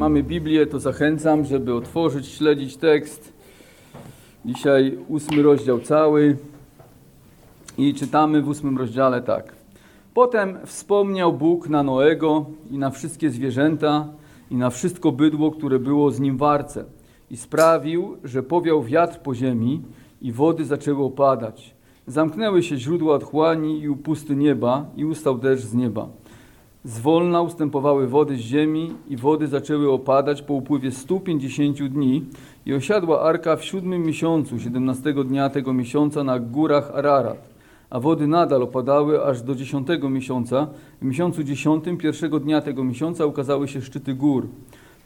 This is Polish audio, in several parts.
mamy Biblię, to zachęcam, żeby otworzyć, śledzić tekst. Dzisiaj ósmy rozdział cały i czytamy w ósmym rozdziale tak. Potem wspomniał Bóg na Noego i na wszystkie zwierzęta i na wszystko bydło, które było z nim w arce i sprawił, że powiał wiatr po ziemi i wody zaczęły opadać. Zamknęły się źródła otchłani i upusty nieba i ustał deszcz z nieba. Zwolna ustępowały wody z ziemi i wody zaczęły opadać po upływie 150 dni i osiadła arka w siódmym miesiącu, 17 dnia tego miesiąca na górach Ararat. A wody nadal opadały aż do dziesiątego miesiąca. W miesiącu dziesiątym, pierwszego dnia tego miesiąca ukazały się szczyty gór.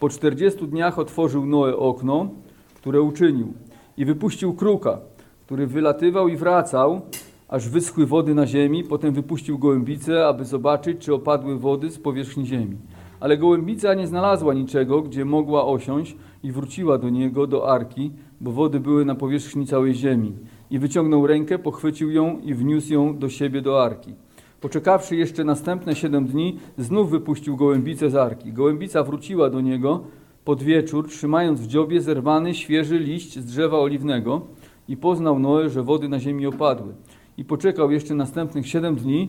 Po czterdziestu dniach otworzył Noe okno, które uczynił i wypuścił kruka, który wylatywał i wracał, aż wyschły wody na ziemi. Potem wypuścił gołębicę, aby zobaczyć, czy opadły wody z powierzchni ziemi. Ale gołębica nie znalazła niczego, gdzie mogła osiąść i wróciła do niego, do arki, bo wody były na powierzchni całej ziemi. I wyciągnął rękę, pochwycił ją i wniósł ją do siebie do arki. Poczekawszy jeszcze następne siedem dni, znów wypuścił gołębicę z arki. Gołębica wróciła do niego pod wieczór, trzymając w dziobie zerwany, świeży liść z drzewa oliwnego i poznał Noe, że wody na ziemi opadły. I poczekał jeszcze następnych siedem dni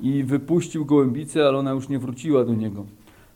i wypuścił gołębicę, ale ona już nie wróciła do niego.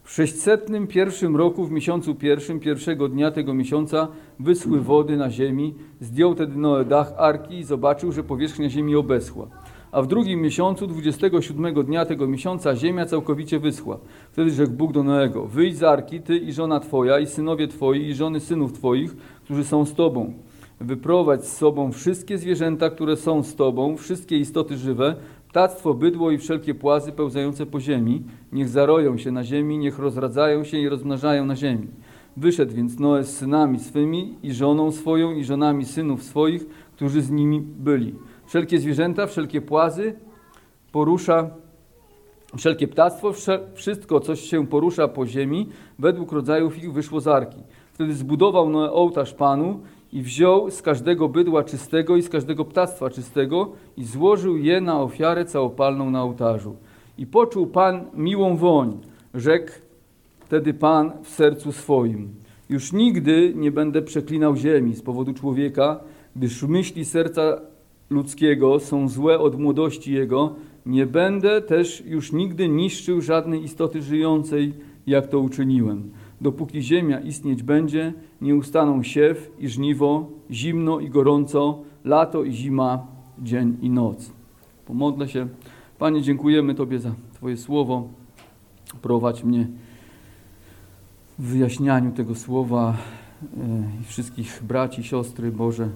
W sześćsetnym pierwszym roku, w miesiącu pierwszym, pierwszego dnia tego miesiąca, wyschły wody na ziemi. Zdjął tedy Noe dach arki i zobaczył, że powierzchnia ziemi obeschła. A w drugim miesiącu, 27 dnia tego miesiąca, ziemia całkowicie wyschła. Wtedy rzekł Bóg do Noego, wyjdź z arki, ty i żona twoja, i synowie twoi, i żony synów twoich, którzy są z tobą. Wyprowadź z sobą wszystkie zwierzęta, które są z tobą, wszystkie istoty żywe, ptactwo, bydło i wszelkie płazy pełzające po ziemi. Niech zaroją się na ziemi, niech rozradzają się i rozmnażają na ziemi. Wyszedł więc Noe z synami swymi i żoną swoją i żonami synów swoich, którzy z nimi byli wszelkie zwierzęta, wszelkie płazy, porusza wszelkie ptactwo, wszystko, co się porusza po ziemi, według rodzajów ich wyszło z arki. Wtedy zbudował Noe ołtarz Panu i wziął z każdego bydła czystego i z każdego ptactwa czystego i złożył je na ofiarę całopalną na ołtarzu. I poczuł Pan miłą woń. Rzekł wtedy Pan w sercu swoim. Już nigdy nie będę przeklinał ziemi z powodu człowieka, gdyż myśli serca ludzkiego są złe od młodości jego, nie będę też już nigdy niszczył żadnej istoty żyjącej, jak to uczyniłem. Dopóki ziemia istnieć będzie, nie ustaną siew i żniwo, zimno i gorąco, lato i zima, dzień i noc. Pomodlę się. Panie, dziękujemy Tobie za Twoje słowo. Prowadź mnie w wyjaśnianiu tego słowa e, i wszystkich braci, siostry Boże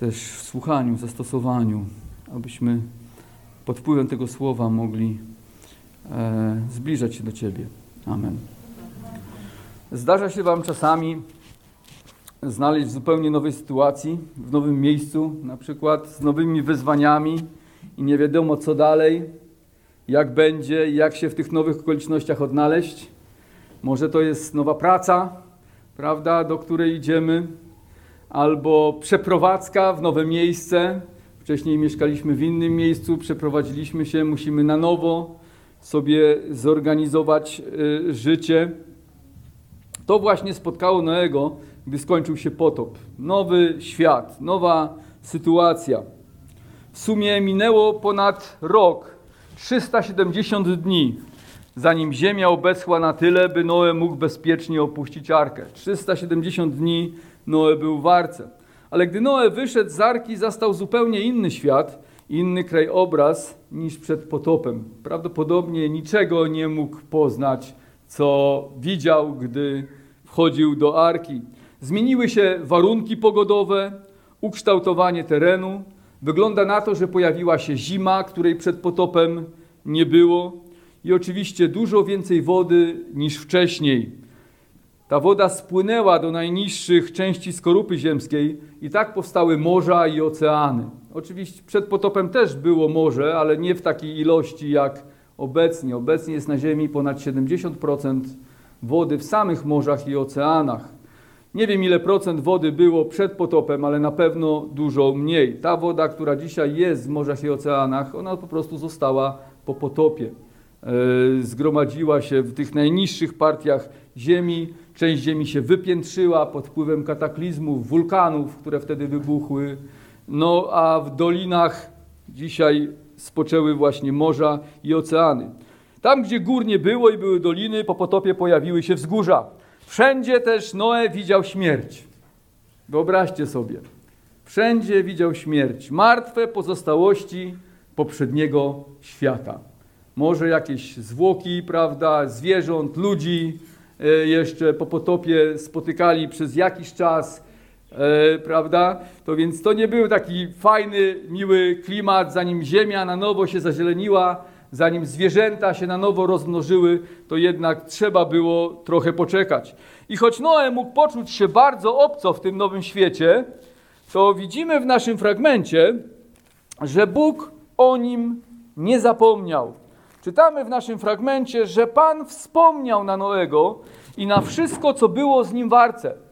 też w słuchaniu, zastosowaniu, abyśmy pod wpływem tego słowa mogli e, zbliżać się do Ciebie. Amen. Zdarza się Wam czasami znaleźć w zupełnie nowej sytuacji, w nowym miejscu, na przykład z nowymi wyzwaniami i nie wiadomo co dalej, jak będzie, jak się w tych nowych okolicznościach odnaleźć. Może to jest nowa praca, prawda, do której idziemy, albo przeprowadzka w nowe miejsce. Wcześniej mieszkaliśmy w innym miejscu, przeprowadziliśmy się, musimy na nowo sobie zorganizować y, życie. To właśnie spotkało Noego, gdy skończył się potop. Nowy świat, nowa sytuacja. W sumie minęło ponad rok, 370 dni, zanim ziemia obeschła na tyle, by Noe mógł bezpiecznie opuścić arkę. 370 dni Noe był w arce. Ale gdy Noe wyszedł z arki, zastał zupełnie inny świat, inny krajobraz niż przed potopem. Prawdopodobnie niczego nie mógł poznać, co widział, gdy wchodził do arki. Zmieniły się warunki pogodowe, ukształtowanie terenu. Wygląda na to, że pojawiła się zima, której przed potopem nie było, i oczywiście dużo więcej wody niż wcześniej. Ta woda spłynęła do najniższych części skorupy ziemskiej i tak powstały morza i oceany. Oczywiście przed potopem też było morze, ale nie w takiej ilości jak obecnie. Obecnie jest na Ziemi ponad 70% wody w samych morzach i oceanach. Nie wiem ile procent wody było przed potopem, ale na pewno dużo mniej. Ta woda, która dzisiaj jest w morzach i oceanach, ona po prostu została po potopie. E, zgromadziła się w tych najniższych partiach ziemi część ziemi się wypiętrzyła pod wpływem kataklizmów, wulkanów, które wtedy wybuchły. No a w dolinach dzisiaj spoczęły właśnie morza i oceany. Tam, gdzie gór nie było i były doliny, po potopie pojawiły się wzgórza. Wszędzie też Noe widział śmierć. Wyobraźcie sobie. Wszędzie widział śmierć. Martwe pozostałości poprzedniego świata. Może jakieś zwłoki, prawda, zwierząt, ludzi e, jeszcze po potopie spotykali przez jakiś czas, e, prawda? To więc to nie był taki fajny, miły klimat, zanim ziemia na nowo się zazieleniła, zanim zwierzęta się na nowo rozmnożyły, to jednak trzeba było trochę poczekać. I choć Noe mógł poczuć się bardzo obco w tym nowym świecie, to widzimy w naszym fragmencie, że Bóg o nim nie zapomniał. Czytamy w naszym fragmencie, że Pan wspomniał na Noego i na wszystko, co było z nim w arce.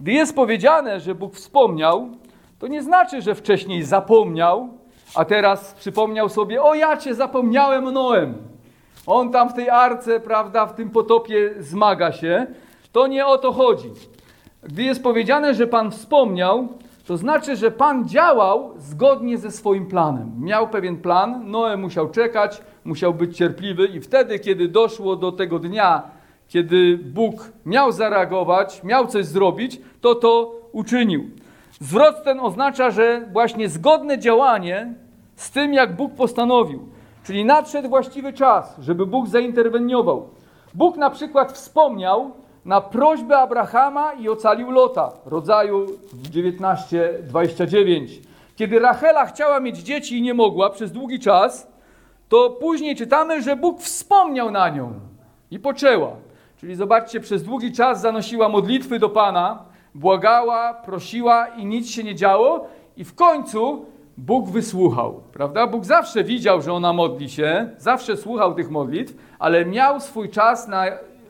Gdy jest powiedziane, że Bóg wspomniał, to nie znaczy, że wcześniej zapomniał, a teraz przypomniał sobie, o ja cię zapomniałem Noem. On tam w tej arce, prawda, w tym potopie zmaga się. To nie o to chodzi. Gdy jest powiedziane, że Pan wspomniał, to znaczy, że Pan działał zgodnie ze swoim planem. Miał pewien plan, Noe musiał czekać, musiał być cierpliwy i wtedy, kiedy doszło do tego dnia, kiedy Bóg miał zareagować, miał coś zrobić, to to uczynił. Zwrot ten oznacza, że właśnie zgodne działanie z tym, jak Bóg postanowił. Czyli nadszedł właściwy czas, żeby Bóg zainterweniował. Bóg na przykład wspomniał na prośbę Abrahama i ocalił Lota, rodzaju 19:29. Kiedy Rachela chciała mieć dzieci i nie mogła przez długi czas, to później czytamy, że Bóg wspomniał na nią i poczęła. Czyli zobaczcie, przez długi czas zanosiła modlitwy do Pana, błagała, prosiła i nic się nie działo, i w końcu Bóg wysłuchał, prawda? Bóg zawsze widział, że ona modli się, zawsze słuchał tych modlitw, ale miał swój czas na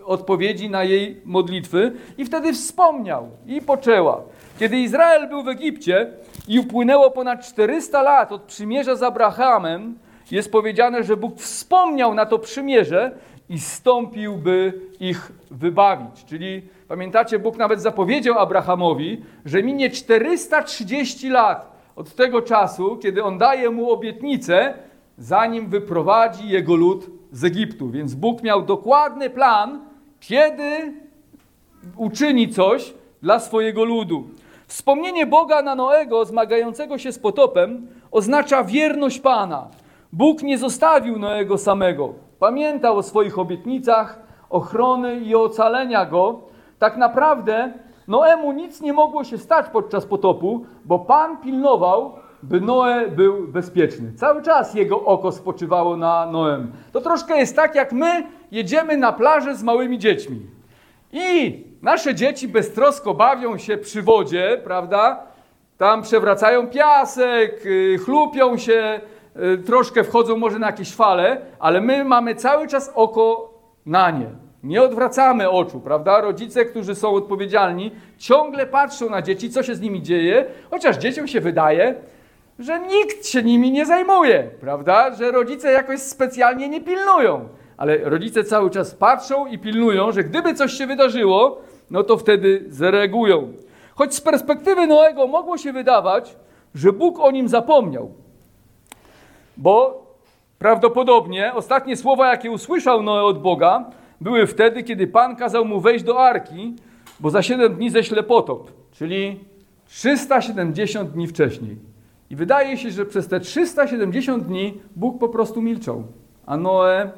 odpowiedzi na jej modlitwy i wtedy wspomniał i poczęła. Kiedy Izrael był w Egipcie i upłynęło ponad 400 lat od przymierza z Abrahamem, jest powiedziane, że Bóg wspomniał na to przymierze i stąpił, by ich wybawić. Czyli pamiętacie, Bóg nawet zapowiedział Abrahamowi, że minie 430 lat od tego czasu, kiedy on daje mu obietnicę, zanim wyprowadzi jego lud z Egiptu. Więc Bóg miał dokładny plan, kiedy uczyni coś dla swojego ludu. Wspomnienie Boga na Noego, zmagającego się z potopem, oznacza wierność Pana. Bóg nie zostawił Noego samego. Pamiętał o swoich obietnicach, ochrony i ocalenia go. Tak naprawdę Noemu nic nie mogło się stać podczas potopu, bo Pan pilnował, by Noe był bezpieczny. Cały czas jego oko spoczywało na Noem. To troszkę jest tak, jak my jedziemy na plażę z małymi dziećmi. I nasze dzieci beztrosko bawią się przy wodzie, prawda? Tam przewracają piasek, y, chlupią się, troszkę wchodzą może na jakieś fale, ale my mamy cały czas oko na nie. Nie odwracamy oczu, prawda? Rodzice, którzy są odpowiedzialni, ciągle patrzą na dzieci, co się z nimi dzieje, chociaż dzieciom się wydaje, że nikt się nimi nie zajmuje, prawda? Że rodzice jakoś specjalnie nie pilnują. Ale rodzice cały czas patrzą i pilnują, że gdyby coś się wydarzyło, no to wtedy zareagują. Choć z perspektywy Noego mogło się wydawać, że Bóg o nim zapomniał. Bo prawdopodobnie ostatnie słowa, jakie usłyszał Noe od Boga, były wtedy, kiedy Pan kazał mu wejść do arki, bo za 7 dni ześle potop, czyli 370 dni wcześniej. I wydaje się, że przez te 370 dni Bóg po prostu milczał, a Noe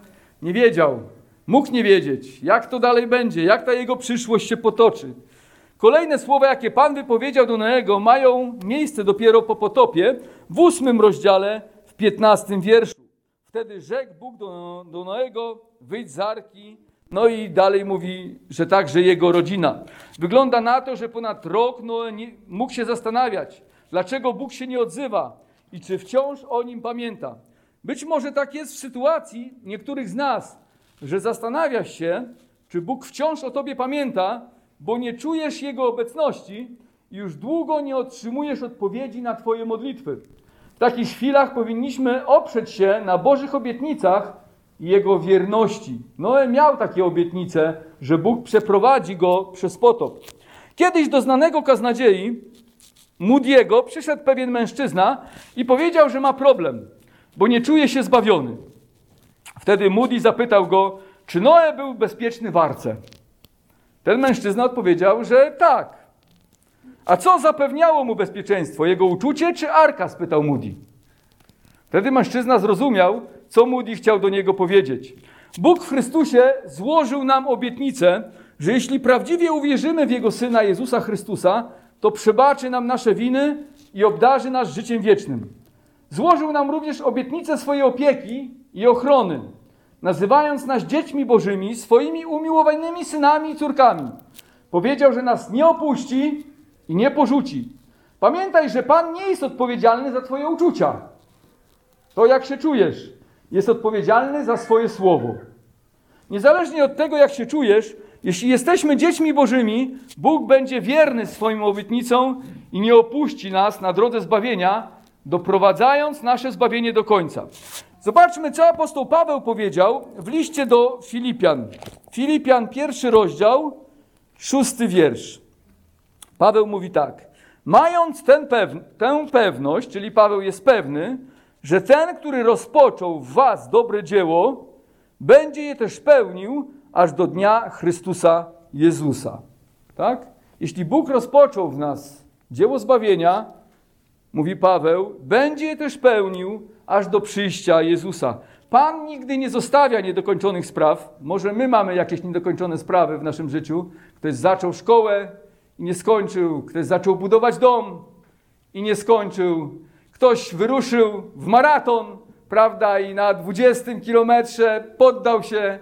nie wiedział, mógł nie wiedzieć, jak to dalej będzie, jak ta jego przyszłość się potoczy. Kolejne słowa, jakie Pan wypowiedział do Noego, mają miejsce dopiero po potopie w ósmym rozdziale, w piętnastym wierszu. Wtedy rzekł Bóg do, do Noego, wyjdź z arki, no i dalej mówi, że także jego rodzina. Wygląda na to, że ponad rok Noe nie, mógł się zastanawiać, dlaczego Bóg się nie odzywa i czy wciąż o nim pamięta. Być może tak jest w sytuacji niektórych z nas, że zastanawiasz się, czy Bóg wciąż o tobie pamięta, bo nie czujesz Jego obecności i już długo nie otrzymujesz odpowiedzi na Twoje modlitwy. Takich chwilach powinniśmy oprzeć się na Bożych obietnicach i Jego wierności. Noe miał takie obietnice że Bóg przeprowadzi go przez potop. Kiedyś do znanego kaznadziei Moody'ego przyszedł pewien mężczyzna i powiedział, że ma problem, bo nie czuje się zbawiony. Wtedy Moody zapytał go, czy Noe był bezpieczny w arce. Ten mężczyzna odpowiedział, że tak. A co zapewniało mu bezpieczeństwo? Jego uczucie czy arka? spytał Moody. Wtedy mężczyzna zrozumiał, co Moody chciał do niego powiedzieć. Bóg w Chrystusie złożył nam obietnicę, że jeśli prawdziwie uwierzymy w Jego Syna Jezusa Chrystusa, to przebaczy nam nasze winy i obdarzy nas życiem wiecznym. Złożył nam również obietnicę swojej opieki i ochrony, nazywając nas dziećmi bożymi, swoimi umiłowanymi synami i córkami. Powiedział, że nas nie opuści i nie porzuci. Pamiętaj, że Pan nie jest odpowiedzialny za Twoje uczucia. To, jak się czujesz, jest odpowiedzialny za swoje słowo. Niezależnie od tego, jak się czujesz, jeśli jesteśmy dziećmi Bożymi, Bóg będzie wierny swoim obietnicom i nie opuści nas na drodze zbawienia, doprowadzając nasze zbawienie do końca. Zobaczmy, co apostoł Paweł powiedział w liście do Filipian. Filipian, pierwszy rozdział, szósty wiersz. Paweł mówi tak. Mając pew tę pewność, czyli Paweł jest pewny, że ten, który rozpoczął w was dobre dzieło, będzie je też pełnił aż do dnia Chrystusa Jezusa. Tak? Jeśli Bóg rozpoczął w nas dzieło zbawienia, mówi Paweł, będzie je też pełnił aż do przyjścia Jezusa. Pan nigdy nie zostawia niedokończonych spraw. Może my mamy jakieś niedokończone sprawy w naszym życiu. Ktoś zaczął szkołę i nie skończył, ktoś zaczął budować dom i nie skończył, ktoś wyruszył w maraton, prawda, i na 20 kilometrze poddał się,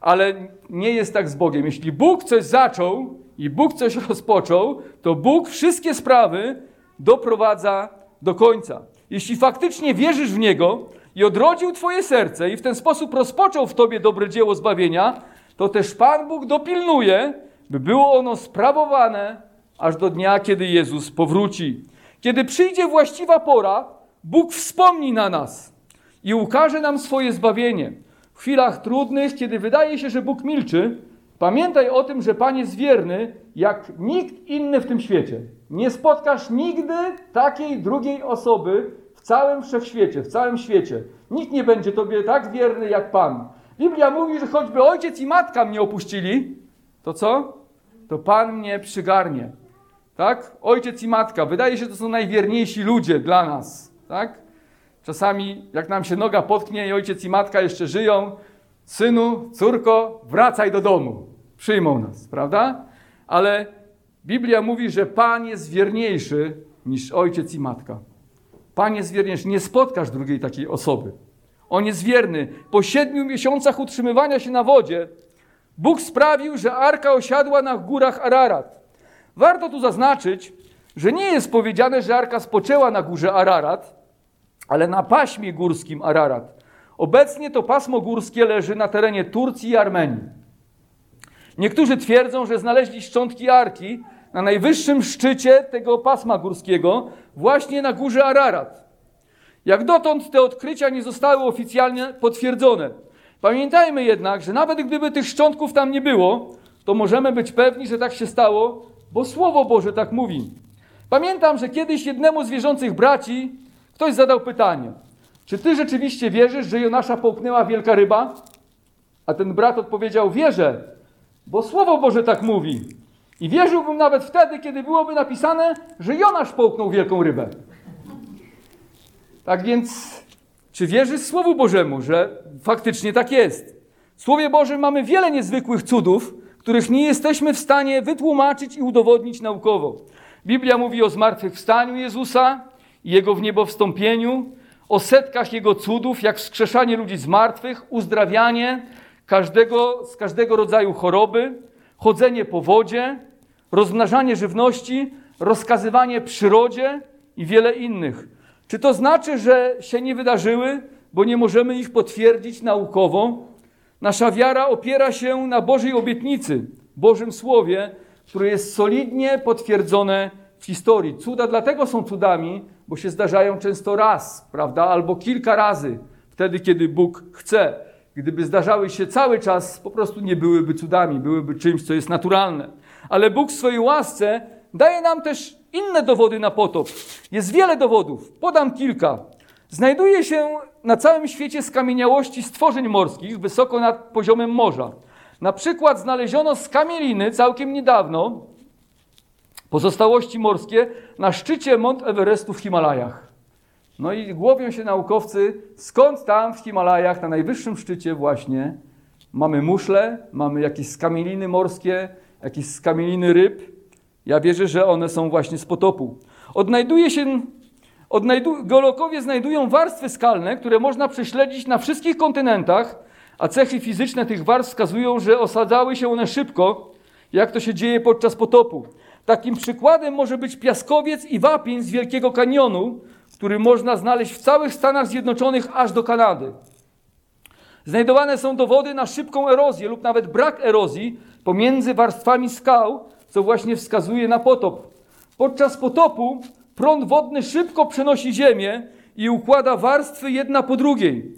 ale nie jest tak z Bogiem. Jeśli Bóg coś zaczął i Bóg coś rozpoczął, to Bóg wszystkie sprawy doprowadza do końca. Jeśli faktycznie wierzysz w Niego i odrodził Twoje serce i w ten sposób rozpoczął w Tobie dobre dzieło zbawienia, to też Pan Bóg dopilnuje, by było ono sprawowane aż do dnia, kiedy Jezus powróci. Kiedy przyjdzie właściwa pora, Bóg wspomni na nas i ukaże nam swoje zbawienie. W chwilach trudnych, kiedy wydaje się, że Bóg milczy, pamiętaj o tym, że Pan jest wierny jak nikt inny w tym świecie. Nie spotkasz nigdy takiej drugiej osoby w całym wszechświecie, w całym świecie. Nikt nie będzie Tobie tak wierny jak Pan. Biblia mówi, że choćby ojciec i matka mnie opuścili, to co? To Pan mnie przygarnie. Tak? Ojciec i matka. Wydaje się, to są najwierniejsi ludzie dla nas. Tak? Czasami, jak nam się noga potknie i ojciec i matka jeszcze żyją, synu, córko, wracaj do domu. Przyjmą nas, prawda? Ale Biblia mówi, że Pan jest wierniejszy niż ojciec i matka. Pan jest wierniejszy. Nie spotkasz drugiej takiej osoby. On jest wierny. Po siedmiu miesiącach utrzymywania się na wodzie, Bóg sprawił, że arka osiadła na górach Ararat. Warto tu zaznaczyć, że nie jest powiedziane, że arka spoczęła na górze Ararat, ale na paśmie górskim Ararat. Obecnie to pasmo górskie leży na terenie Turcji i Armenii. Niektórzy twierdzą, że znaleźli szczątki arki na najwyższym szczycie tego pasma górskiego, właśnie na górze Ararat. Jak dotąd te odkrycia nie zostały oficjalnie potwierdzone. Pamiętajmy jednak, że nawet gdyby tych szczątków tam nie było, to możemy być pewni, że tak się stało, bo Słowo Boże tak mówi. Pamiętam, że kiedyś jednemu z wierzących braci ktoś zadał pytanie: Czy ty rzeczywiście wierzysz, że Jonasza połknęła wielka ryba? A ten brat odpowiedział: Wierzę, bo Słowo Boże tak mówi. I wierzyłbym nawet wtedy, kiedy byłoby napisane, że Jonasz połknął wielką rybę. Tak więc, czy wierzysz Słowu Bożemu, że faktycznie tak jest? W Słowie Bożym mamy wiele niezwykłych cudów, których nie jesteśmy w stanie wytłumaczyć i udowodnić naukowo. Biblia mówi o zmartwychwstaniu Jezusa i Jego w niebo wstąpieniu, o setkach Jego cudów, jak wskrzeszanie ludzi z martwych, uzdrawianie każdego, z każdego rodzaju choroby, chodzenie po wodzie, rozmnażanie żywności, rozkazywanie przyrodzie i wiele innych. Czy to znaczy, że się nie wydarzyły, bo nie możemy ich potwierdzić naukowo? Nasza wiara opiera się na Bożej obietnicy, Bożym Słowie, które jest solidnie potwierdzone w historii. Cuda dlatego są cudami, bo się zdarzają często raz, prawda, albo kilka razy, wtedy, kiedy Bóg chce. gdyby zdarzały się cały czas, po prostu nie byłyby cudami, byłyby czymś, co jest naturalne. Ale Bóg w swojej łasce daje nam też inne dowody na potop. Jest wiele dowodów, podam kilka. Znajduje się na całym świecie skamieniałości stworzeń morskich wysoko nad poziomem morza. Na przykład znaleziono skamieliny całkiem niedawno, pozostałości morskie, na szczycie Mont Everestu w Himalajach. No i głowią się naukowcy, skąd tam w Himalajach, na najwyższym szczycie właśnie, mamy muszle, mamy jakieś skamieliny morskie, jakieś skamieliny ryb. Ja wierzę, że one są właśnie z potopu. Odnajduje się, odnajdu, geologowie znajdują warstwy skalne, które można prześledzić na wszystkich kontynentach, a cechy fizyczne tych warstw wskazują, że osadzały się one szybko, jak to się dzieje podczas potopu. Takim przykładem może być piaskowiec i wapień z Wielkiego Kanionu, który można znaleźć w całych Stanach Zjednoczonych aż do Kanady. Znajdowane są dowody na szybką erozję lub nawet brak erozji pomiędzy warstwami skał, co właśnie wskazuje na potop. Podczas potopu prąd wodny szybko przenosi ziemię i układa warstwy jedna po drugiej.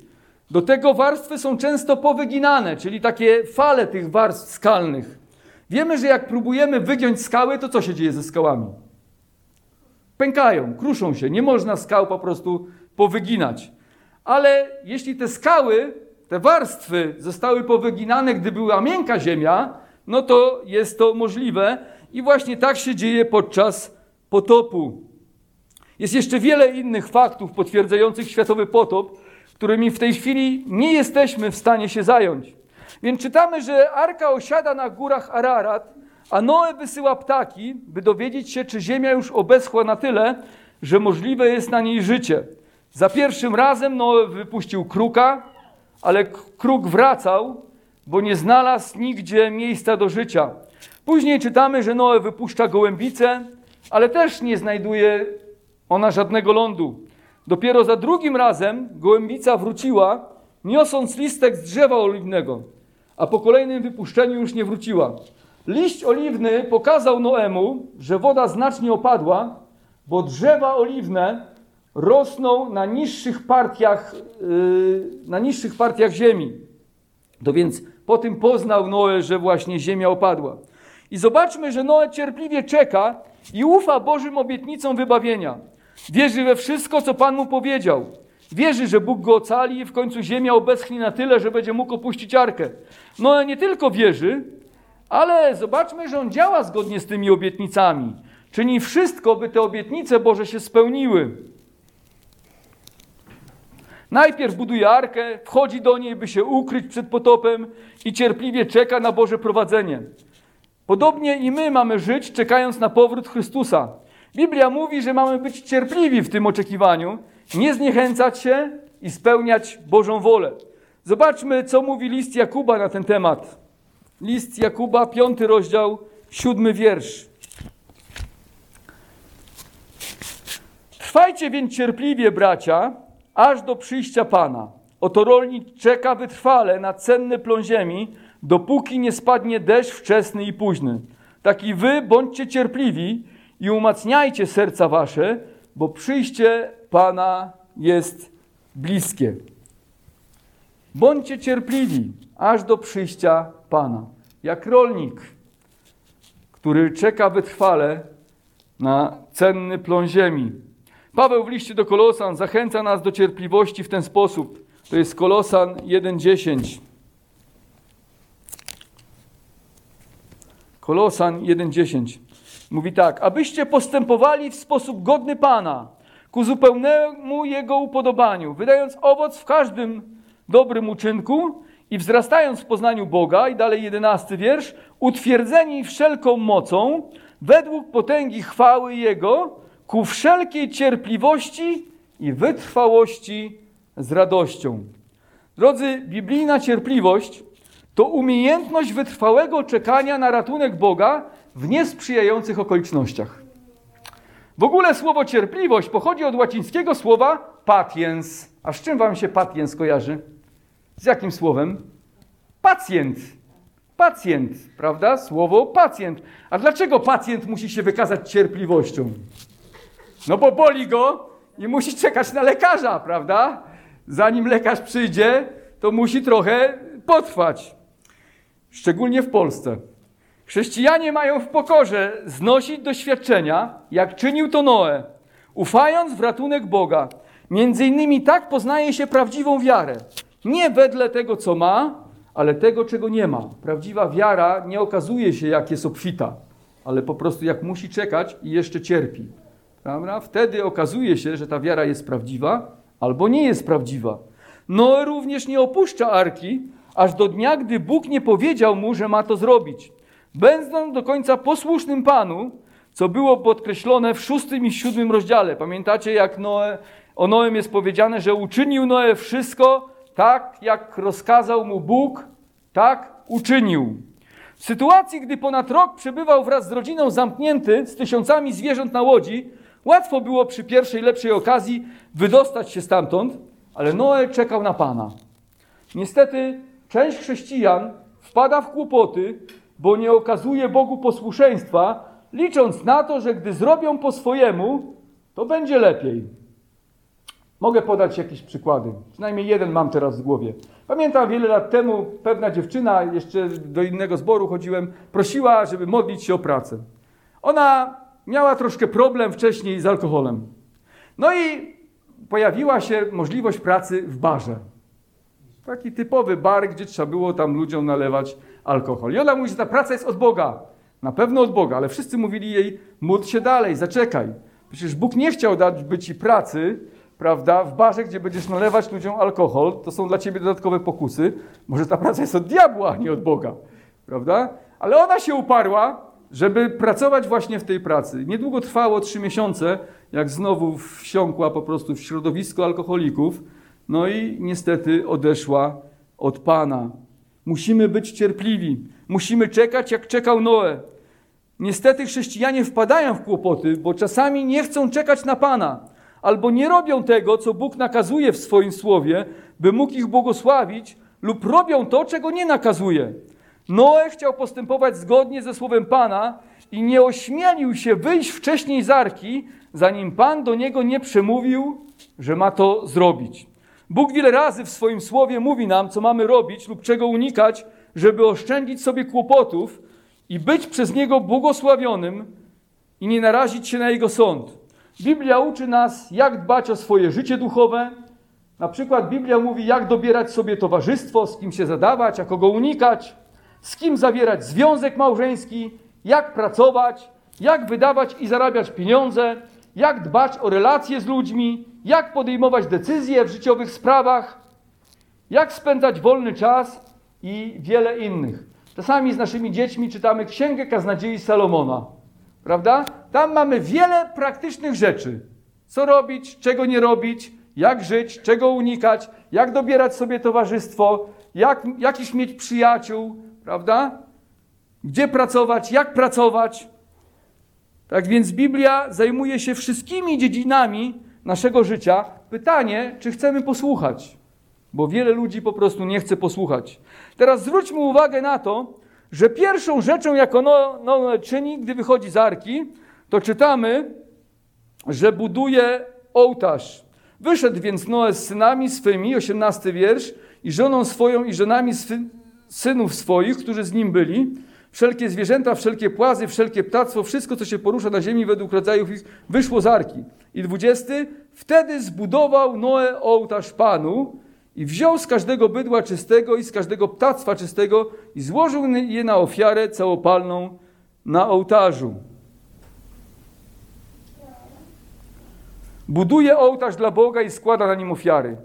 Do tego warstwy są często powyginane, czyli takie fale tych warstw skalnych. Wiemy, że jak próbujemy wygiąć skały, to co się dzieje ze skałami? Pękają, kruszą się. Nie można skał po prostu powyginać. Ale jeśli te skały, te warstwy zostały powyginane, gdy była miękka ziemia, no to jest to możliwe. I właśnie tak się dzieje podczas potopu. Jest jeszcze wiele innych faktów potwierdzających światowy potop, którymi w tej chwili nie jesteśmy w stanie się zająć. Więc czytamy, że arka osiada na górach Ararat, a Noe wysyła ptaki, by dowiedzieć się, czy ziemia już obeschła na tyle, że możliwe jest na niej życie. Za pierwszym razem Noe wypuścił kruka, ale kruk wracał, bo nie znalazł nigdzie miejsca do życia. Później czytamy, że Noe wypuszcza gołębicę, ale też nie znajduje ona żadnego lądu. Dopiero za drugim razem gołębica wróciła, niosąc listek z drzewa oliwnego, a po kolejnym wypuszczeniu już nie wróciła. Liść oliwny pokazał Noemu, że woda znacznie opadła, bo drzewa oliwne rosną na niższych partiach, yy, na niższych partiach ziemi. To więc po tym poznał Noe, że właśnie ziemia opadła. I zobaczmy, że Noe cierpliwie czeka i ufa Bożym obietnicom wybawienia. Wierzy we wszystko, co Pan mu powiedział. Wierzy, że Bóg go ocali i w końcu ziemia obeschnie na tyle, że będzie mógł opuścić arkę. No nie tylko wierzy, ale zobaczmy, że on działa zgodnie z tymi obietnicami. Czyni wszystko, by te obietnice Boże się spełniły. Najpierw buduje arkę, wchodzi do niej, by się ukryć przed potopem i cierpliwie czeka na Boże prowadzenie. Podobnie i my mamy żyć, czekając na powrót Chrystusa. Biblia mówi, że mamy być cierpliwi w tym oczekiwaniu, nie zniechęcać się i spełniać Bożą wolę. Zobaczmy, co mówi list Jakuba na ten temat. List Jakuba, piąty rozdział, siódmy wiersz. Trwajcie więc cierpliwie, bracia, aż do przyjścia Pana. Oto rolnik czeka wytrwale na cenny plon ziemi, dopóki nie spadnie deszcz wczesny i późny. Tak i wy bądźcie cierpliwi i umacniajcie serca wasze, bo przyjście Pana jest bliskie. Bądźcie cierpliwi aż do przyjścia Pana. Jak rolnik, który czeka wytrwale na cenny plon ziemi. Paweł w liście do Kolosan zachęca nas do cierpliwości w ten sposób. To jest Kolosan 1:10. Kolosan 1:10. Mówi tak: Abyście postępowali w sposób godny Pana, ku zupełnemu Jego upodobaniu, wydając owoc w każdym dobrym uczynku i wzrastając w poznaniu Boga, i dalej jedenasty wiersz, utwierdzeni wszelką mocą, według potęgi chwały Jego, ku wszelkiej cierpliwości i wytrwałości z radością. Drodzy, biblijna cierpliwość to umiejętność wytrwałego czekania na ratunek Boga w niesprzyjających okolicznościach. W ogóle słowo cierpliwość pochodzi od łacińskiego słowa patiens. A z czym wam się patiens kojarzy? Z jakim słowem? Pacjent. Pacjent, prawda? Słowo pacjent. A dlaczego pacjent musi się wykazać cierpliwością? No bo boli go i musi czekać na lekarza, prawda? Zanim lekarz przyjdzie, to musi trochę potrwać. Szczególnie w Polsce. Chrześcijanie mają w pokorze znosić doświadczenia, jak czynił to Noe, ufając w ratunek Boga. Między innymi tak poznaje się prawdziwą wiarę. Nie wedle tego, co ma, ale tego, czego nie ma. Prawdziwa wiara nie okazuje się, jak jest obfita, ale po prostu jak musi czekać i jeszcze cierpi. Prawda? Wtedy okazuje się, że ta wiara jest prawdziwa albo nie jest prawdziwa. Noe również nie opuszcza arki, aż do dnia, gdy Bóg nie powiedział mu, że ma to zrobić. Będąc do końca posłusznym Panu, co było podkreślone w szóstym i siódmym rozdziale. Pamiętacie, jak Noe, o Noem jest powiedziane, że uczynił Noe wszystko tak, jak rozkazał mu Bóg, tak uczynił. W sytuacji, gdy ponad rok przebywał wraz z rodziną zamknięty z tysiącami zwierząt na łodzi, łatwo było przy pierwszej lepszej okazji wydostać się stamtąd, ale Noe czekał na Pana. Niestety część chrześcijan wpada w kłopoty, bo nie okazuje Bogu posłuszeństwa, licząc na to, że gdy zrobią po swojemu, to będzie lepiej. Mogę podać jakieś przykłady. Przynajmniej jeden mam teraz w głowie. Pamiętam wiele lat temu pewna dziewczyna, jeszcze do innego zboru chodziłem, prosiła, żeby modlić się o pracę. Ona miała troszkę problem wcześniej z alkoholem. No i pojawiła się możliwość pracy w barze. Taki typowy bar, gdzie trzeba było tam ludziom nalewać alkohol. I ona mówi, że ta praca jest od Boga. Na pewno od Boga, ale wszyscy mówili jej, módl się dalej, zaczekaj. Przecież Bóg nie chciał dać by ci pracy, prawda, w barze, gdzie będziesz nalewać ludziom alkohol. To są dla ciebie dodatkowe pokusy. Może ta praca jest od diabła, a nie od Boga, prawda? Ale ona się uparła, żeby pracować właśnie w tej pracy. Niedługo trwało trzy miesiące, jak znowu wsiąkła po prostu w środowisko alkoholików. No i niestety odeszła od Pana. Musimy być cierpliwi. Musimy czekać, jak czekał Noe. Niestety chrześcijanie wpadają w kłopoty, bo czasami nie chcą czekać na Pana, albo nie robią tego, co Bóg nakazuje w swoim słowie, by mógł ich błogosławić, lub robią to, czego nie nakazuje. Noe chciał postępować zgodnie ze słowem Pana i nie ośmielił się wyjść wcześniej z arki, zanim Pan do niego nie przemówił, że ma to zrobić. Bóg wiele razy w swoim słowie mówi nam, co mamy robić lub czego unikać, żeby oszczędzić sobie kłopotów i być przez Niego błogosławionym i nie narazić się na Jego sąd. Biblia uczy nas, jak dbać o swoje życie duchowe. Na przykład Biblia mówi, jak dobierać sobie towarzystwo, z kim się zadawać, a kogo unikać, z kim zawierać związek małżeński, jak pracować, jak wydawać i zarabiać pieniądze, jak dbać o relacje z ludźmi, jak podejmować decyzje w życiowych sprawach, jak spędzać wolny czas i wiele innych. Czasami z naszymi dziećmi czytamy Księgę Kaznadziei Salomona, prawda? Tam mamy wiele praktycznych rzeczy. Co robić, czego nie robić, jak żyć, czego unikać, jak dobierać sobie towarzystwo, jak, jakiś mieć przyjaciół, prawda? Gdzie pracować, jak pracować. Tak więc Biblia zajmuje się wszystkimi dziedzinami naszego życia. Pytanie, czy chcemy posłuchać? Bo wiele ludzi po prostu nie chce posłuchać. Teraz zwróćmy uwagę na to, że pierwszą rzeczą, jaką Noe no, czyni, gdy wychodzi z arki, to czytamy, że buduje ołtarz. Wyszedł więc Noe z synami swymi, 18 wiersz, i żoną swoją i żonami swy, synów swoich, którzy z nim byli, wszelkie zwierzęta, wszelkie płazy, wszelkie ptactwo, wszystko, co się porusza na ziemi według rodzajów ich, wyszło z arki. I dwudziesty, wtedy zbudował Noe ołtarz Panu i wziął z każdego bydła czystego i z każdego ptactwa czystego i złożył je na ofiarę całopalną na ołtarzu. Buduje ołtarz dla Boga i składa na nim ofiary.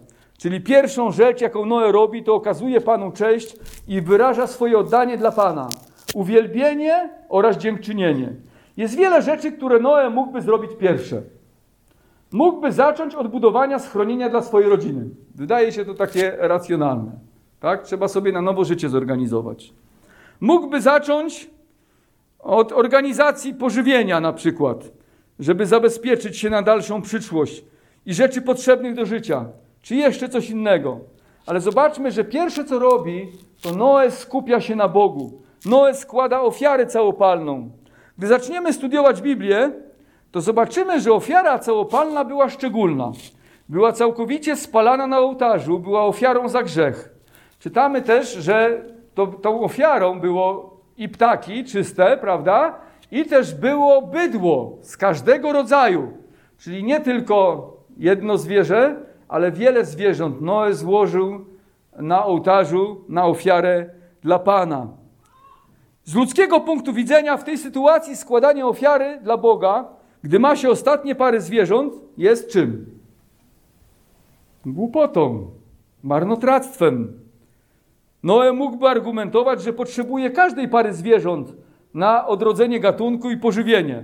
Czyli pierwszą rzecz, jaką Noe robi, to okazuje Panu cześć i wyraża swoje oddanie dla Pana. Uwielbienie oraz dziękczynienie. Jest wiele rzeczy, które Noe mógłby zrobić pierwsze. Mógłby zacząć od budowania schronienia dla swojej rodziny. Wydaje się to takie racjonalne. Tak? Trzeba sobie na nowo życie zorganizować. Mógłby zacząć od organizacji pożywienia na przykład, żeby zabezpieczyć się na dalszą przyszłość i rzeczy potrzebnych do życia, czy jeszcze coś innego. Ale zobaczmy, że pierwsze co robi, to Noe skupia się na Bogu. Noe składa ofiarę całopalną. Gdy zaczniemy studiować Biblię, to zobaczymy, że ofiara całopalna była szczególna. Była całkowicie spalana na ołtarzu, była ofiarą za grzech. czytamy też, że to, tą ofiarą było i ptaki czyste, prawda? I też było bydło z każdego rodzaju. Czyli nie tylko jedno zwierzę, ale wiele zwierząt Noe złożył na ołtarzu, na ofiarę dla Pana. Z ludzkiego punktu widzenia w tej sytuacji składanie ofiary dla Boga, gdy ma się ostatnie pary zwierząt, jest czym? Głupotą, marnotrawstwem. Noe mógłby argumentować, że potrzebuje każdej pary zwierząt na odrodzenie gatunku i pożywienie.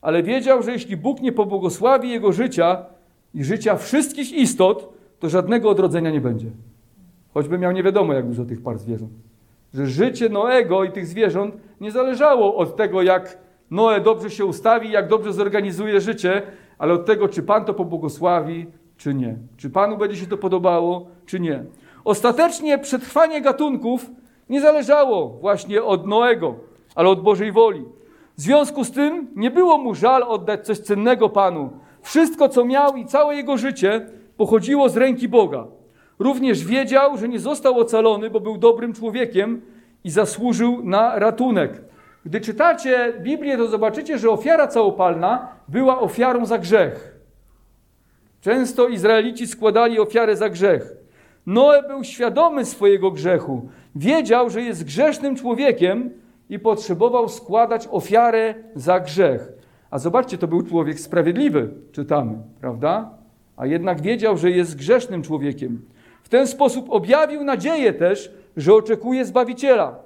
Ale wiedział, że jeśli Bóg nie pobłogosławi jego życia i życia wszystkich istot, to żadnego odrodzenia nie będzie. Choćby miał nie wiadomo, jak dużo tych par zwierząt. Że życie Noego i tych zwierząt nie zależało od tego, jak Noe dobrze się ustawi, jak dobrze zorganizuje życie, ale od tego, czy Pan to pobłogosławi, czy nie. Czy Panu będzie się to podobało, czy nie. Ostatecznie przetrwanie gatunków nie zależało właśnie od Noego, ale od Bożej woli. W związku z tym nie było mu żal oddać coś cennego Panu. Wszystko, co miał i całe jego życie pochodziło z ręki Boga. Również wiedział, że nie został ocalony, bo był dobrym człowiekiem i zasłużył na ratunek. Gdy czytacie Biblię, to zobaczycie, że ofiara całopalna była ofiarą za grzech. Często Izraelici składali ofiarę za grzech. Noe był świadomy swojego grzechu. Wiedział, że jest grzesznym człowiekiem i potrzebował składać ofiarę za grzech. A zobaczcie, to był człowiek sprawiedliwy, czytamy, prawda? A jednak wiedział, że jest grzesznym człowiekiem. W ten sposób objawił nadzieję też, że oczekuje Zbawiciela,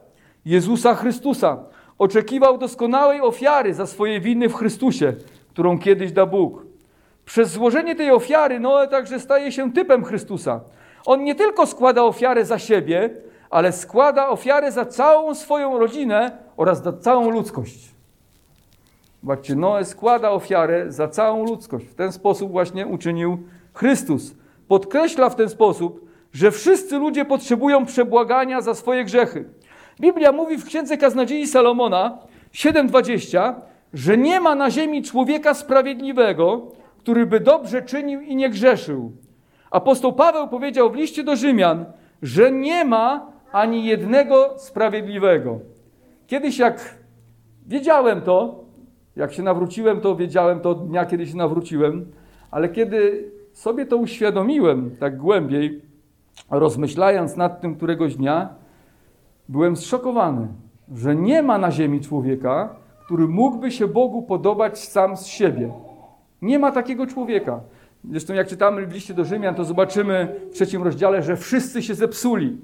Jezusa Chrystusa. Oczekiwał doskonałej ofiary za swoje winy w Chrystusie, którą kiedyś da Bóg. Przez złożenie tej ofiary Noe także staje się typem Chrystusa. On nie tylko składa ofiarę za siebie, ale składa ofiarę za całą swoją rodzinę oraz za całą ludzkość. Zobaczcie, Noe składa ofiarę za całą ludzkość. W ten sposób właśnie uczynił Chrystus. Podkreśla w ten sposób, że wszyscy ludzie potrzebują przebłagania za swoje grzechy. Biblia mówi w Księdze Kaznodziei Salomona 7:20, że nie ma na ziemi człowieka sprawiedliwego, który by dobrze czynił i nie grzeszył. Apostoł Paweł powiedział w liście do Rzymian, że nie ma ani jednego sprawiedliwego. Kiedyś jak wiedziałem to, jak się nawróciłem, to wiedziałem to od dnia, kiedy się nawróciłem, ale kiedy sobie to uświadomiłem tak głębiej, rozmyślając nad tym któregoś dnia, byłem zszokowany, że nie ma na ziemi człowieka, który mógłby się Bogu podobać sam z siebie. Nie ma takiego człowieka. Zresztą jak czytamy w liście do Rzymian, to zobaczymy w trzecim rozdziale, że wszyscy się zepsuli.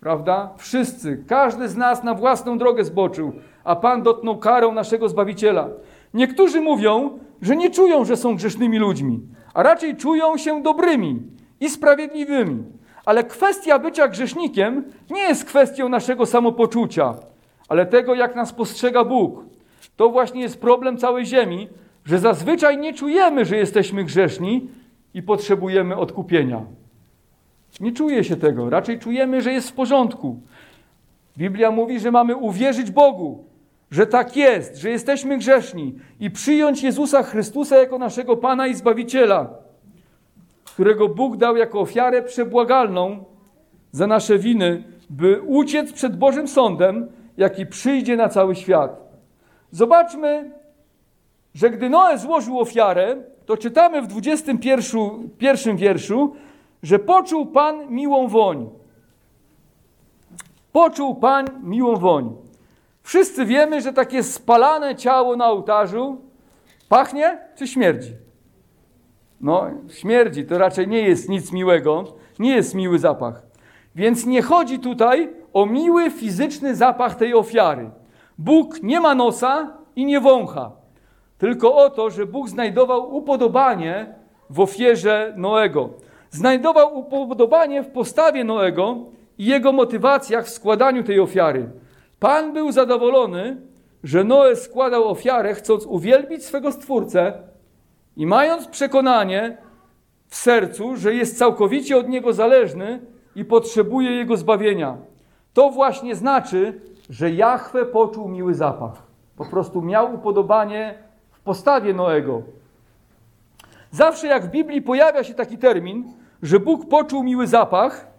Prawda? Wszyscy. Każdy z nas na własną drogę zboczył, a Pan dotknął karą naszego Zbawiciela. Niektórzy mówią, że nie czują, że są grzesznymi ludźmi, a raczej czują się dobrymi i sprawiedliwymi. Ale kwestia bycia grzesznikiem nie jest kwestią naszego samopoczucia, ale tego, jak nas postrzega Bóg. To właśnie jest problem całej ziemi, że zazwyczaj nie czujemy, że jesteśmy grzeszni i potrzebujemy odkupienia. Nie czuje się tego, raczej czujemy, że jest w porządku. Biblia mówi, że mamy uwierzyć Bogu, że tak jest, że jesteśmy grzeszni i przyjąć Jezusa Chrystusa jako naszego Pana i Zbawiciela, którego Bóg dał jako ofiarę przebłagalną za nasze winy, by uciec przed Bożym Sądem, jaki przyjdzie na cały świat. Zobaczmy, że gdy Noe złożył ofiarę, to czytamy w 21 pierwszym wierszu, że poczuł Pan miłą woń. Poczuł Pan miłą woń. Wszyscy wiemy, że takie spalane ciało na ołtarzu pachnie czy śmierdzi? No, śmierdzi, to raczej nie jest nic miłego, nie jest miły zapach. Więc nie chodzi tutaj o miły fizyczny zapach tej ofiary. Bóg nie ma nosa i nie wącha, tylko o to, że Bóg znajdował upodobanie w ofierze Noego. Znajdował upodobanie w postawie Noego i jego motywacjach w składaniu tej ofiary. Pan był zadowolony, że Noe składał ofiarę, chcąc uwielbić swego Stwórcę i mając przekonanie w sercu, że jest całkowicie od Niego zależny i potrzebuje Jego zbawienia. To właśnie znaczy, że Jahwe poczuł miły zapach. Po prostu miał upodobanie w postawie Noego. Zawsze jak w Biblii pojawia się taki termin, że Bóg poczuł miły zapach,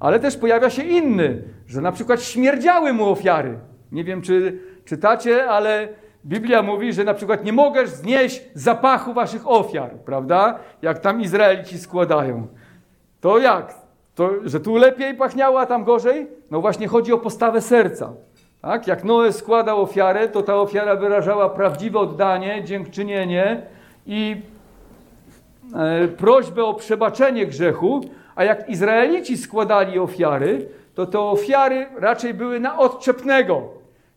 Ale też pojawia się inny, że na przykład śmierdziały mu ofiary. Nie wiem, czy czytacie, ale Biblia mówi, że na przykład nie możesz znieść zapachu waszych ofiar, prawda? Jak tam Izraelici składają. To jak? To, że tu lepiej pachniało, a tam gorzej? No właśnie chodzi o postawę serca. Tak? Jak Noe składał ofiarę, to ta ofiara wyrażała prawdziwe oddanie, dziękczynienie i e, prośbę o przebaczenie grzechu, a jak Izraelici składali ofiary, to te ofiary raczej były na odczepnego.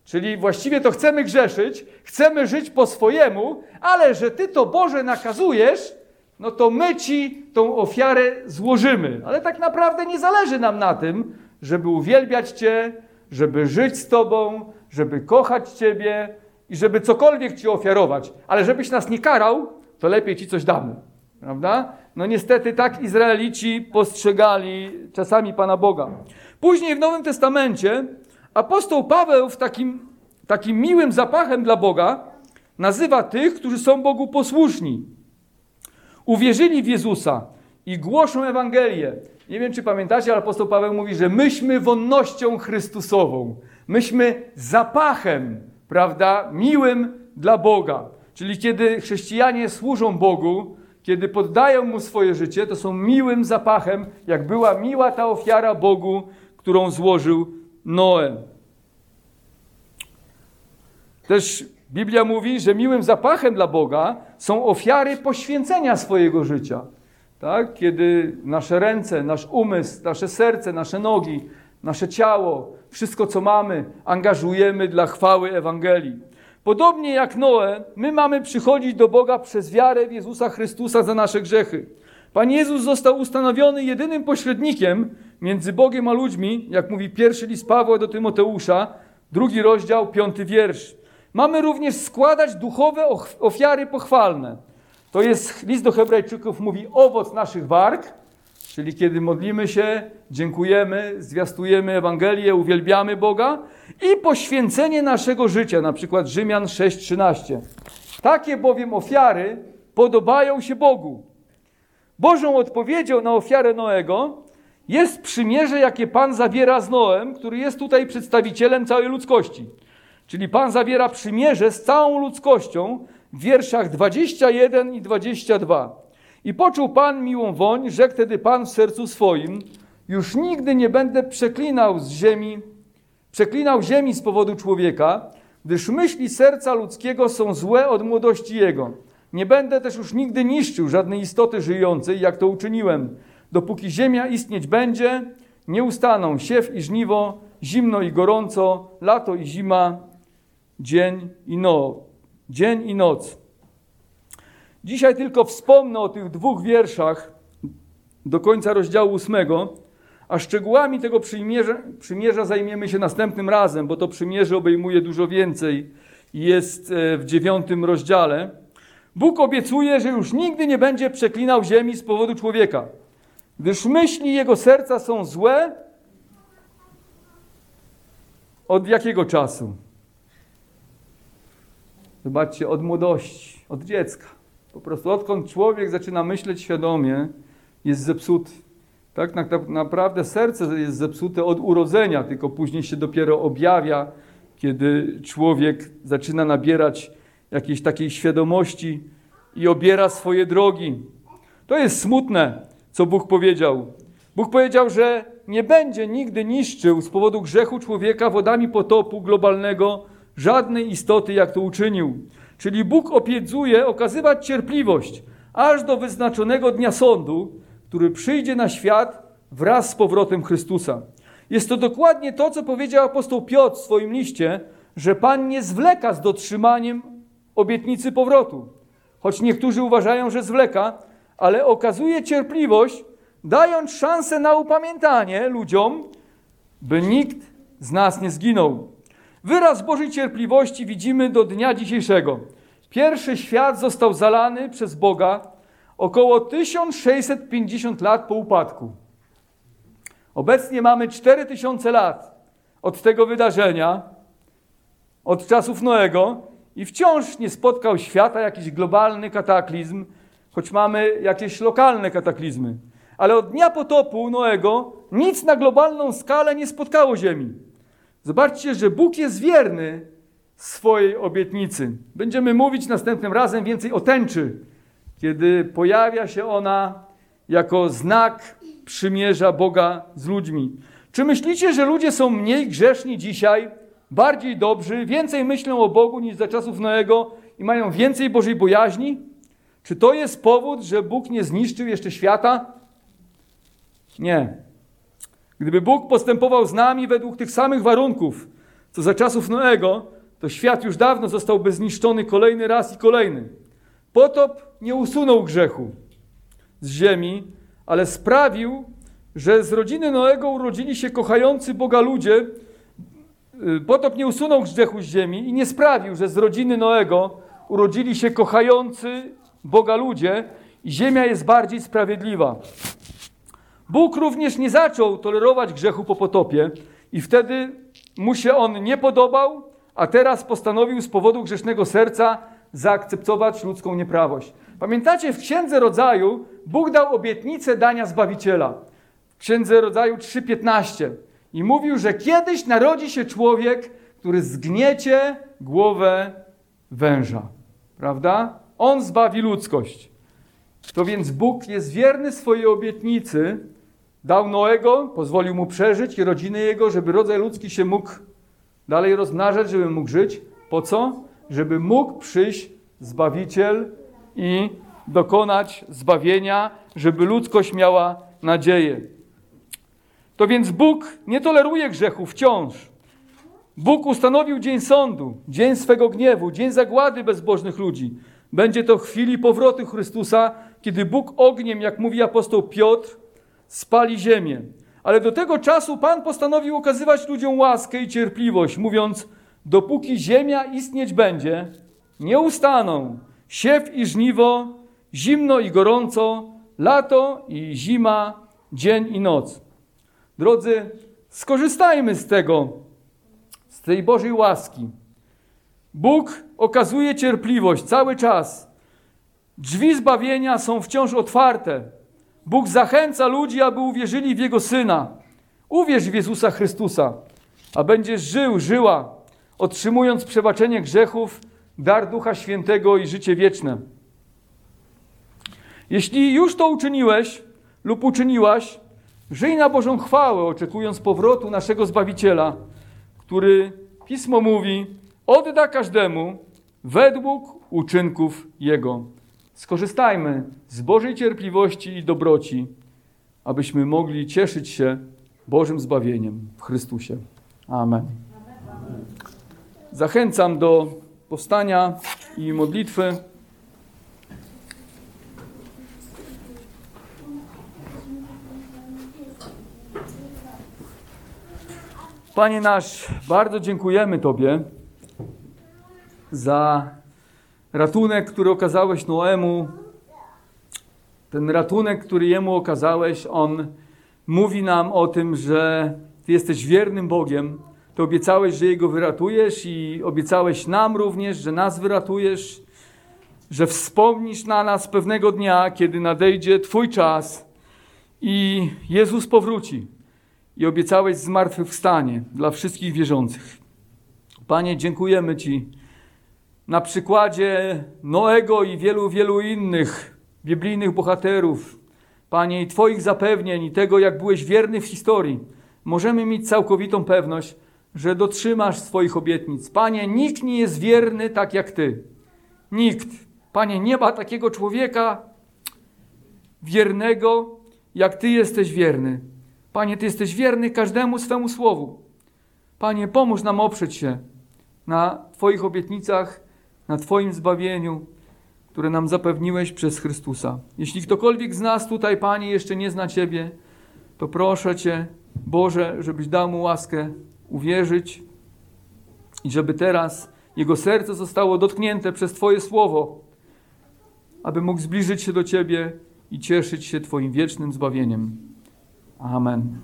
Czyli właściwie to chcemy grzeszyć, chcemy żyć po swojemu, ale że Ty to Boże nakazujesz, no to my Ci tą ofiarę złożymy. Ale tak naprawdę nie zależy nam na tym, żeby uwielbiać Cię, żeby żyć z Tobą, żeby kochać Ciebie i żeby cokolwiek Ci ofiarować. Ale żebyś nas nie karał, to lepiej Ci coś damy. Prawda? No niestety tak Izraelici postrzegali czasami Pana Boga. Później w Nowym Testamencie apostoł Paweł w takim, takim miłym zapachem dla Boga nazywa tych, którzy są Bogu posłuszni. Uwierzyli w Jezusa i głoszą Ewangelię. Nie wiem, czy pamiętacie, ale apostoł Paweł mówi, że myśmy wonnością Chrystusową, myśmy zapachem, prawda, miłym dla Boga. Czyli kiedy chrześcijanie służą Bogu, kiedy poddają Mu swoje życie, to są miłym zapachem, jak była miła ta ofiara Bogu, którą złożył Noe. Też Biblia mówi, że miłym zapachem dla Boga są ofiary poświęcenia swojego życia. Tak? Kiedy nasze ręce, nasz umysł, nasze serce, nasze nogi, nasze ciało, wszystko co mamy, angażujemy dla chwały Ewangelii. Podobnie jak Noe, my mamy przychodzić do Boga przez wiarę w Jezusa Chrystusa za nasze grzechy. Pan Jezus został ustanowiony jedynym pośrednikiem między Bogiem a ludźmi, jak mówi pierwszy list Pawła do Tymoteusza, drugi rozdział, piąty wiersz. Mamy również składać duchowe ofiary pochwalne. To jest, list do hebrajczyków mówi owoc naszych warg, czyli kiedy modlimy się, dziękujemy, zwiastujemy Ewangelię, uwielbiamy Boga i poświęcenie naszego życia, na przykład Rzymian 6:13. Takie bowiem ofiary podobają się Bogu. Bożą odpowiedzią na ofiarę Noego jest przymierze, jakie Pan zawiera z Noem, który jest tutaj przedstawicielem całej ludzkości. Czyli Pan zawiera przymierze z całą ludzkością w wierszach 21 i 22. I poczuł Pan miłą woń, rzekł wtedy Pan w sercu swoim, już nigdy nie będę przeklinał z ziemi, przeklinał ziemi z powodu człowieka, gdyż myśli serca ludzkiego są złe od młodości jego. Nie będę też już nigdy niszczył żadnej istoty żyjącej, jak to uczyniłem. Dopóki ziemia istnieć będzie, nie ustaną siew i żniwo, zimno i gorąco, lato i zima, dzień i noc. Dzień i noc. Dzisiaj tylko wspomnę o tych dwóch wierszach do końca rozdziału ósmego, a szczegółami tego przymierza, przymierza zajmiemy się następnym razem, bo to przymierze obejmuje dużo więcej jest e, w dziewiątym rozdziale. Bóg obiecuje, że już nigdy nie będzie przeklinał ziemi z powodu człowieka, gdyż myśli jego serca są złe od jakiego czasu? Zobaczcie, od młodości, od dziecka. Po prostu odkąd człowiek zaczyna myśleć świadomie, jest zepsuty. Tak, naprawdę serce jest zepsute od urodzenia, tylko później się dopiero objawia, kiedy człowiek zaczyna nabierać jakiejś takiej świadomości i obiera swoje drogi. To jest smutne, co Bóg powiedział. Bóg powiedział, że nie będzie nigdy niszczył z powodu grzechu człowieka wodami potopu globalnego żadnej istoty, jak to uczynił. Czyli Bóg opiedzuje okazywać cierpliwość aż do wyznaczonego dnia sądu, który przyjdzie na świat wraz z powrotem Chrystusa. Jest to dokładnie to, co powiedział apostoł Piotr w swoim liście, że Pan nie zwleka z dotrzymaniem obietnicy powrotu. Choć niektórzy uważają, że zwleka, ale okazuje cierpliwość, dając szansę na upamiętanie ludziom, by nikt z nas nie zginął. Wyraz Bożej cierpliwości widzimy do dnia dzisiejszego. Pierwszy świat został zalany przez Boga około 1650 lat po upadku. Obecnie mamy 4000 lat od tego wydarzenia, od czasów Noego i wciąż nie spotkał świata jakiś globalny kataklizm, choć mamy jakieś lokalne kataklizmy. Ale od dnia potopu Noego nic na globalną skalę nie spotkało Ziemi. Zobaczcie, że Bóg jest wierny swojej obietnicy. Będziemy mówić następnym razem więcej o tęczy, kiedy pojawia się ona jako znak przymierza Boga z ludźmi. Czy myślicie, że ludzie są mniej grzeszni dzisiaj, bardziej dobrzy, więcej myślą o Bogu niż za czasów Noego i mają więcej Bożej bojaźni? Czy to jest powód, że Bóg nie zniszczył jeszcze świata? Nie. Gdyby Bóg postępował z nami według tych samych warunków, co za czasów Noego, to świat już dawno zostałby zniszczony kolejny raz i kolejny. Potop nie usunął grzechu z ziemi, ale sprawił, że z rodziny Noego urodzili się kochający Boga ludzie. Y, potop nie usunął grzechu z ziemi i nie sprawił, że z rodziny Noego urodzili się kochający Boga ludzie i ziemia jest bardziej sprawiedliwa. Bóg również nie zaczął tolerować grzechu po potopie i wtedy mu się on nie podobał, a teraz postanowił z powodu grzesznego serca zaakceptować ludzką nieprawość. Pamiętacie, w Księdze Rodzaju Bóg dał obietnicę dania Zbawiciela. W Księdze Rodzaju 3,15 i mówił, że kiedyś narodzi się człowiek, który zgniecie głowę węża. Prawda? On zbawi ludzkość. To więc Bóg jest wierny swojej obietnicy, dał Noego, pozwolił mu przeżyć i rodziny jego, żeby rodzaj ludzki się mógł dalej rozmnażać, żeby mógł żyć. Po co? Żeby mógł przyjść Zbawiciel i dokonać zbawienia, żeby ludzkość miała nadzieję. To więc Bóg nie toleruje grzechu wciąż. Bóg ustanowił dzień sądu, dzień swego gniewu, dzień zagłady bezbożnych ludzi. Będzie to chwili powrotu Chrystusa, kiedy Bóg ogniem, jak mówi apostoł Piotr, spali ziemię. Ale do tego czasu Pan postanowił okazywać ludziom łaskę i cierpliwość, mówiąc: Dopóki ziemia istnieć będzie, nie ustaną siew i żniwo, zimno i gorąco, lato i zima, dzień i noc. Drodzy, skorzystajmy z tego, z tej Bożej łaski. Bóg okazuje cierpliwość cały czas. Drzwi zbawienia są wciąż otwarte. Bóg zachęca ludzi, aby uwierzyli w Jego Syna. Uwierz w Jezusa Chrystusa, a będziesz żył, żyła, otrzymując przebaczenie grzechów, dar Ducha Świętego i życie wieczne. Jeśli już to uczyniłeś lub uczyniłaś, żyj na Bożą chwałę, oczekując powrotu naszego Zbawiciela, który, Pismo mówi, odda każdemu według uczynków Jego. Skorzystajmy z Bożej cierpliwości i dobroci, abyśmy mogli cieszyć się Bożym zbawieniem w Chrystusie. Amen. Zachęcam do powstania i modlitwy. Panie nasz, bardzo dziękujemy Tobie za ratunek, który okazałeś Noemu. Ten ratunek, który jemu okazałeś, on mówi nam o tym, że Ty jesteś wiernym Bogiem. Ty obiecałeś, że Jego wyratujesz i obiecałeś nam również, że nas wyratujesz, że wspomnisz na nas pewnego dnia, kiedy nadejdzie Twój czas i Jezus powróci i obiecałeś zmartwychwstanie dla wszystkich wierzących. Panie, dziękujemy Ci na przykładzie Noego i wielu, wielu innych biblijnych bohaterów, Panie, i Twoich zapewnień i tego, jak byłeś wierny w historii, możemy mieć całkowitą pewność, że dotrzymasz swoich obietnic. Panie, nikt nie jest wierny tak jak Ty. Nikt. Panie, nie ma takiego człowieka wiernego, jak Ty jesteś wierny. Panie, Ty jesteś wierny każdemu swemu słowu. Panie, pomóż nam oprzeć się na Twoich obietnicach, na Twoim zbawieniu, które nam zapewniłeś przez Chrystusa. Jeśli ktokolwiek z nas tutaj, Panie, jeszcze nie zna Ciebie, to proszę Cię, Boże, żebyś dał mu łaskę uwierzyć i żeby teraz jego serce zostało dotknięte przez Twoje słowo, aby mógł zbliżyć się do Ciebie i cieszyć się Twoim wiecznym zbawieniem. Amen.